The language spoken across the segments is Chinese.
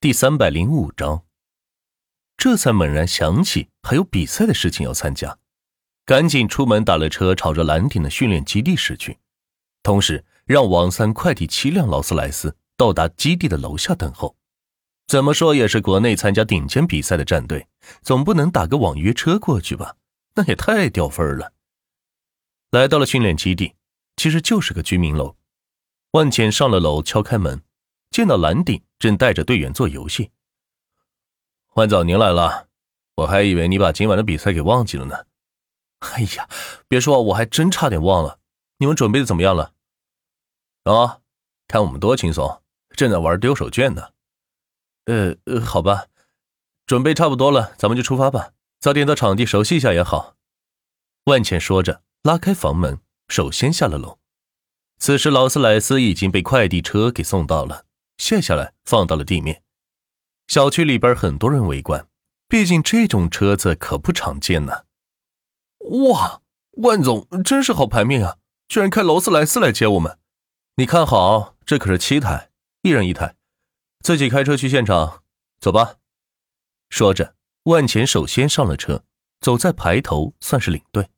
第三百零五章，这才猛然想起还有比赛的事情要参加，赶紧出门打了车，朝着蓝顶的训练基地驶去，同时让王三快递七辆劳斯莱斯到达基地的楼下等候。怎么说也是国内参加顶尖比赛的战队，总不能打个网约车过去吧？那也太掉分了。来到了训练基地，其实就是个居民楼。万茜上了楼，敲开门。见到蓝鼎正带着队员做游戏，万总您来了，我还以为你把今晚的比赛给忘记了呢。哎呀，别说，我还真差点忘了。你们准备的怎么样了？啊，看我们多轻松，正在玩丢手绢呢。呃呃，好吧，准备差不多了，咱们就出发吧。早点到场地熟悉一下也好。万茜说着，拉开房门，首先下了楼。此时劳斯莱斯已经被快递车给送到了。卸下来，放到了地面。小区里边很多人围观，毕竟这种车子可不常见呢。哇，万总真是好牌面啊！居然开劳斯莱斯来接我们。你看好，这可是七台，一人一台，自己开车去现场。走吧。说着，万钱首先上了车，走在排头，算是领队。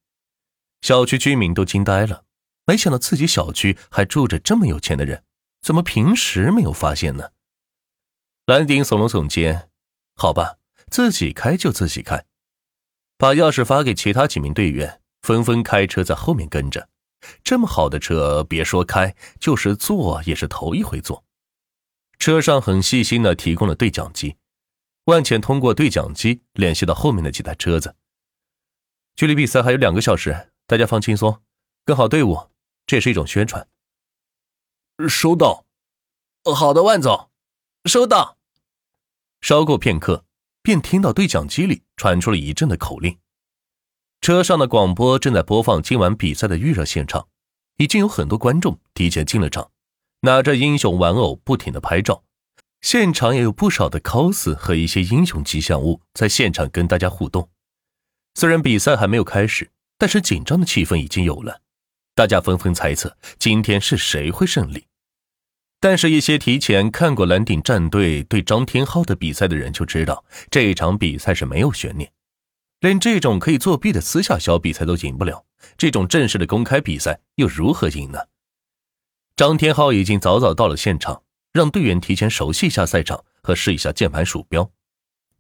小区居民都惊呆了，没想到自己小区还住着这么有钱的人。怎么平时没有发现呢？蓝鼎耸了耸肩，好吧，自己开就自己开，把钥匙发给其他几名队员，纷纷开车在后面跟着。这么好的车，别说开，就是坐也是头一回坐。车上很细心的提供了对讲机，万茜通过对讲机联系到后面的几台车子。距离比赛还有两个小时，大家放轻松，跟好队伍，这也是一种宣传。收到，好的，万总，收到。稍过片刻，便听到对讲机里传出了一阵的口令。车上的广播正在播放今晚比赛的预热现场，已经有很多观众提前进了场，拿着英雄玩偶不停的拍照。现场也有不少的 cos 和一些英雄吉祥物在现场跟大家互动。虽然比赛还没有开始，但是紧张的气氛已经有了，大家纷纷猜测今天是谁会胜利。但是，一些提前看过蓝顶战队对张天浩的比赛的人就知道，这一场比赛是没有悬念。连这种可以作弊的私下小比赛都赢不了，这种正式的公开比赛又如何赢呢？张天浩已经早早到了现场，让队员提前熟悉一下赛场和试一下键盘鼠标。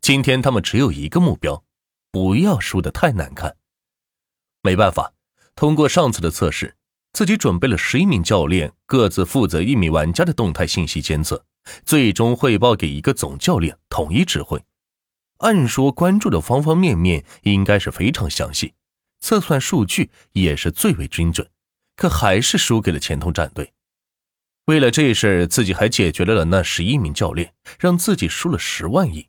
今天他们只有一个目标，不要输得太难看。没办法，通过上次的测试。自己准备了十一名教练，各自负责一名玩家的动态信息监测，最终汇报给一个总教练统一指挥。按说关注的方方面面应该是非常详细，测算数据也是最为精准，可还是输给了前通战队。为了这事自己还解决了了那十一名教练，让自己输了十万亿。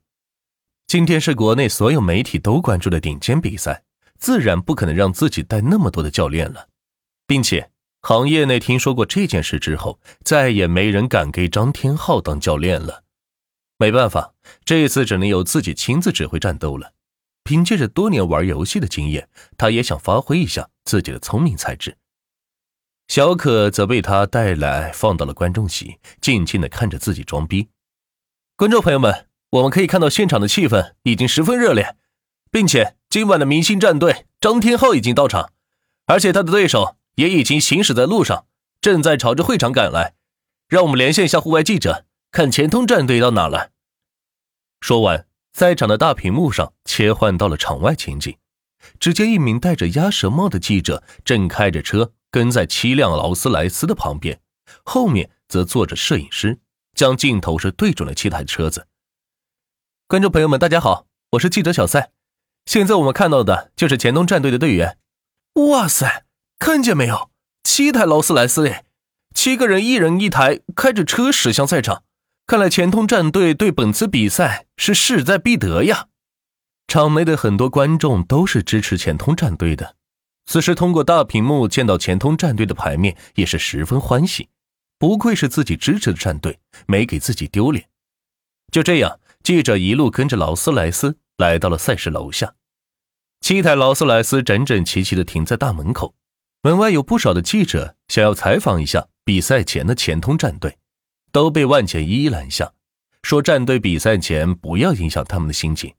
今天是国内所有媒体都关注的顶尖比赛，自然不可能让自己带那么多的教练了。并且，行业内听说过这件事之后，再也没人敢给张天浩当教练了。没办法，这次只能由自己亲自指挥战斗了。凭借着多年玩游戏的经验，他也想发挥一下自己的聪明才智。小可则被他带来放到了观众席，静静的看着自己装逼。观众朋友们，我们可以看到现场的气氛已经十分热烈，并且今晚的明星战队张天浩已经到场，而且他的对手。也已经行驶在路上，正在朝着会场赶来。让我们连线一下户外记者，看前通战队到哪了。说完，在场的大屏幕上切换到了场外情景，只见一名戴着鸭舌帽的记者正开着车跟在七辆劳斯莱斯的旁边，后面则坐着摄影师，将镜头是对准了七台车子。观众朋友们，大家好，我是记者小赛。现在我们看到的就是前通战队的队员。哇塞！看见没有，七台劳斯莱斯哎，七个人一人一台，开着车驶向赛场。看来前通战队对本次比赛是势在必得呀。场内的很多观众都是支持前通战队的，此时通过大屏幕见到前通战队的牌面，也是十分欢喜。不愧是自己支持的战队，没给自己丢脸。就这样，记者一路跟着劳斯莱斯来到了赛事楼下，七台劳斯莱斯整整齐齐的停在大门口。门外有不少的记者想要采访一下比赛前的前通战队，都被万茜一一拦下。说战队比赛前不要影响他们的心情。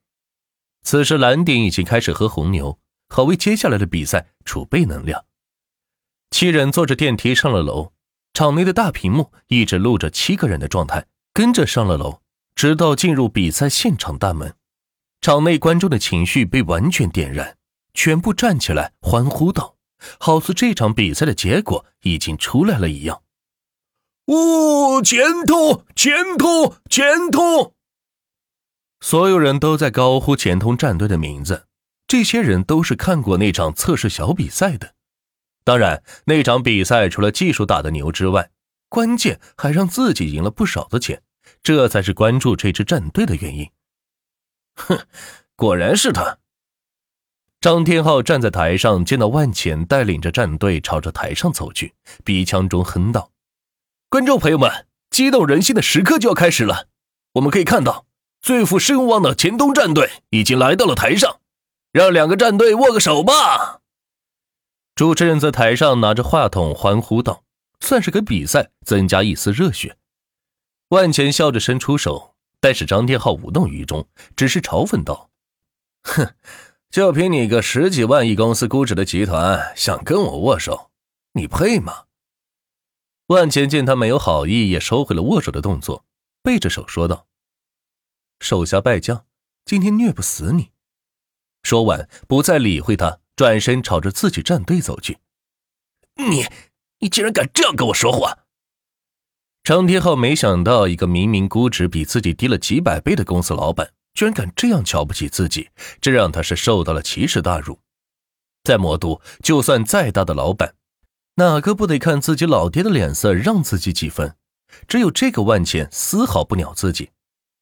此时，蓝鼎已经开始喝红牛，好为接下来的比赛储备能量。七人坐着电梯上了楼，场内的大屏幕一直录着七个人的状态，跟着上了楼，直到进入比赛现场大门。场内观众的情绪被完全点燃，全部站起来欢呼道：“好似这场比赛的结果已经出来了一样！”哦，前通，前通，前通！所有人都在高呼钱通战队的名字。这些人都是看过那场测试小比赛的。当然，那场比赛除了技术打的牛之外，关键还让自己赢了不少的钱，这才是关注这支战队的原因。哼，果然是他。张天浩站在台上，见到万钱带领着战队朝着台上走去，鼻腔中哼道：“观众朋友们，激动人心的时刻就要开始了。我们可以看到。”最负声望的前东战队已经来到了台上，让两个战队握个手吧。主持人在台上拿着话筒欢呼道：“算是给比赛增加一丝热血。”万钱笑着伸出手，但是张天浩无动于衷，只是嘲讽道：“哼，就凭你个十几万亿公司估值的集团，想跟我握手，你配吗？”万钱见他没有好意，也收回了握手的动作，背着手说道。手下败将，今天虐不死你！说完，不再理会他，转身朝着自己战队走去。你，你竟然敢这样跟我说话！张天浩没想到，一个明明估值比自己低了几百倍的公司老板，居然敢这样瞧不起自己，这让他是受到了奇耻大辱。在魔都，就算再大的老板，哪个不得看自己老爹的脸色，让自己几分？只有这个万茜丝毫不鸟自己。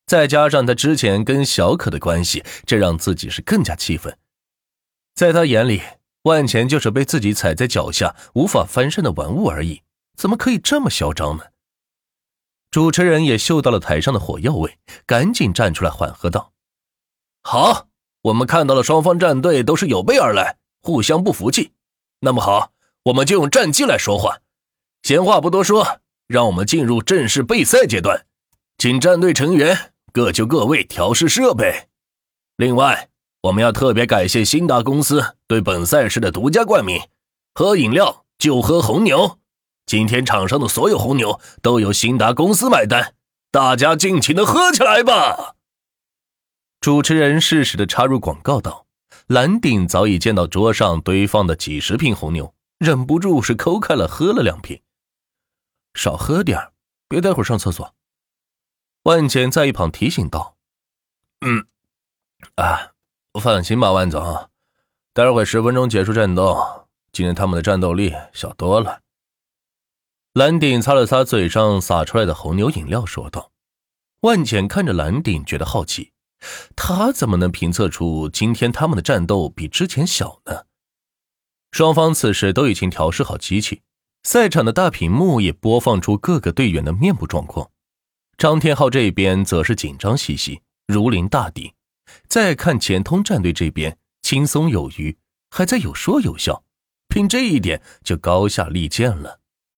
再加上他之前跟小可的关系，这让自己是更加气愤。在他眼里，万钱就是被自己踩在脚下、无法翻身的玩物而已，怎么可以这么嚣张呢？主持人也嗅到了台上的火药味，赶紧站出来缓和道：“好，我们看到了双方战队都是有备而来，互相不服气。那么好，我们就用战绩来说话。闲话不多说，让我们进入正式备赛阶段，请战队成员。”各就各位，调试设备。另外，我们要特别感谢新达公司对本赛事的独家冠名。喝饮料就喝红牛，今天场上的所有红牛都由新达公司买单，大家尽情的喝起来吧。主持人适时的插入广告道：“蓝鼎早已见到桌上堆放的几十瓶红牛，忍不住是抠开了喝了两瓶。少喝点别待会上厕所。”万简在一旁提醒道：“嗯，啊，放心吧，万总，待会十分钟结束战斗，今天他们的战斗力小多了。”蓝鼎擦了擦嘴上洒出来的红牛饮料，说道：“万简看着蓝鼎，觉得好奇，他怎么能评测出今天他们的战斗比之前小呢？”双方此时都已经调试好机器，赛场的大屏幕也播放出各个队员的面部状况。张天浩这边则是紧张兮兮，如临大敌；再看钱通战队这边，轻松有余，还在有说有笑，凭这一点就高下立见了。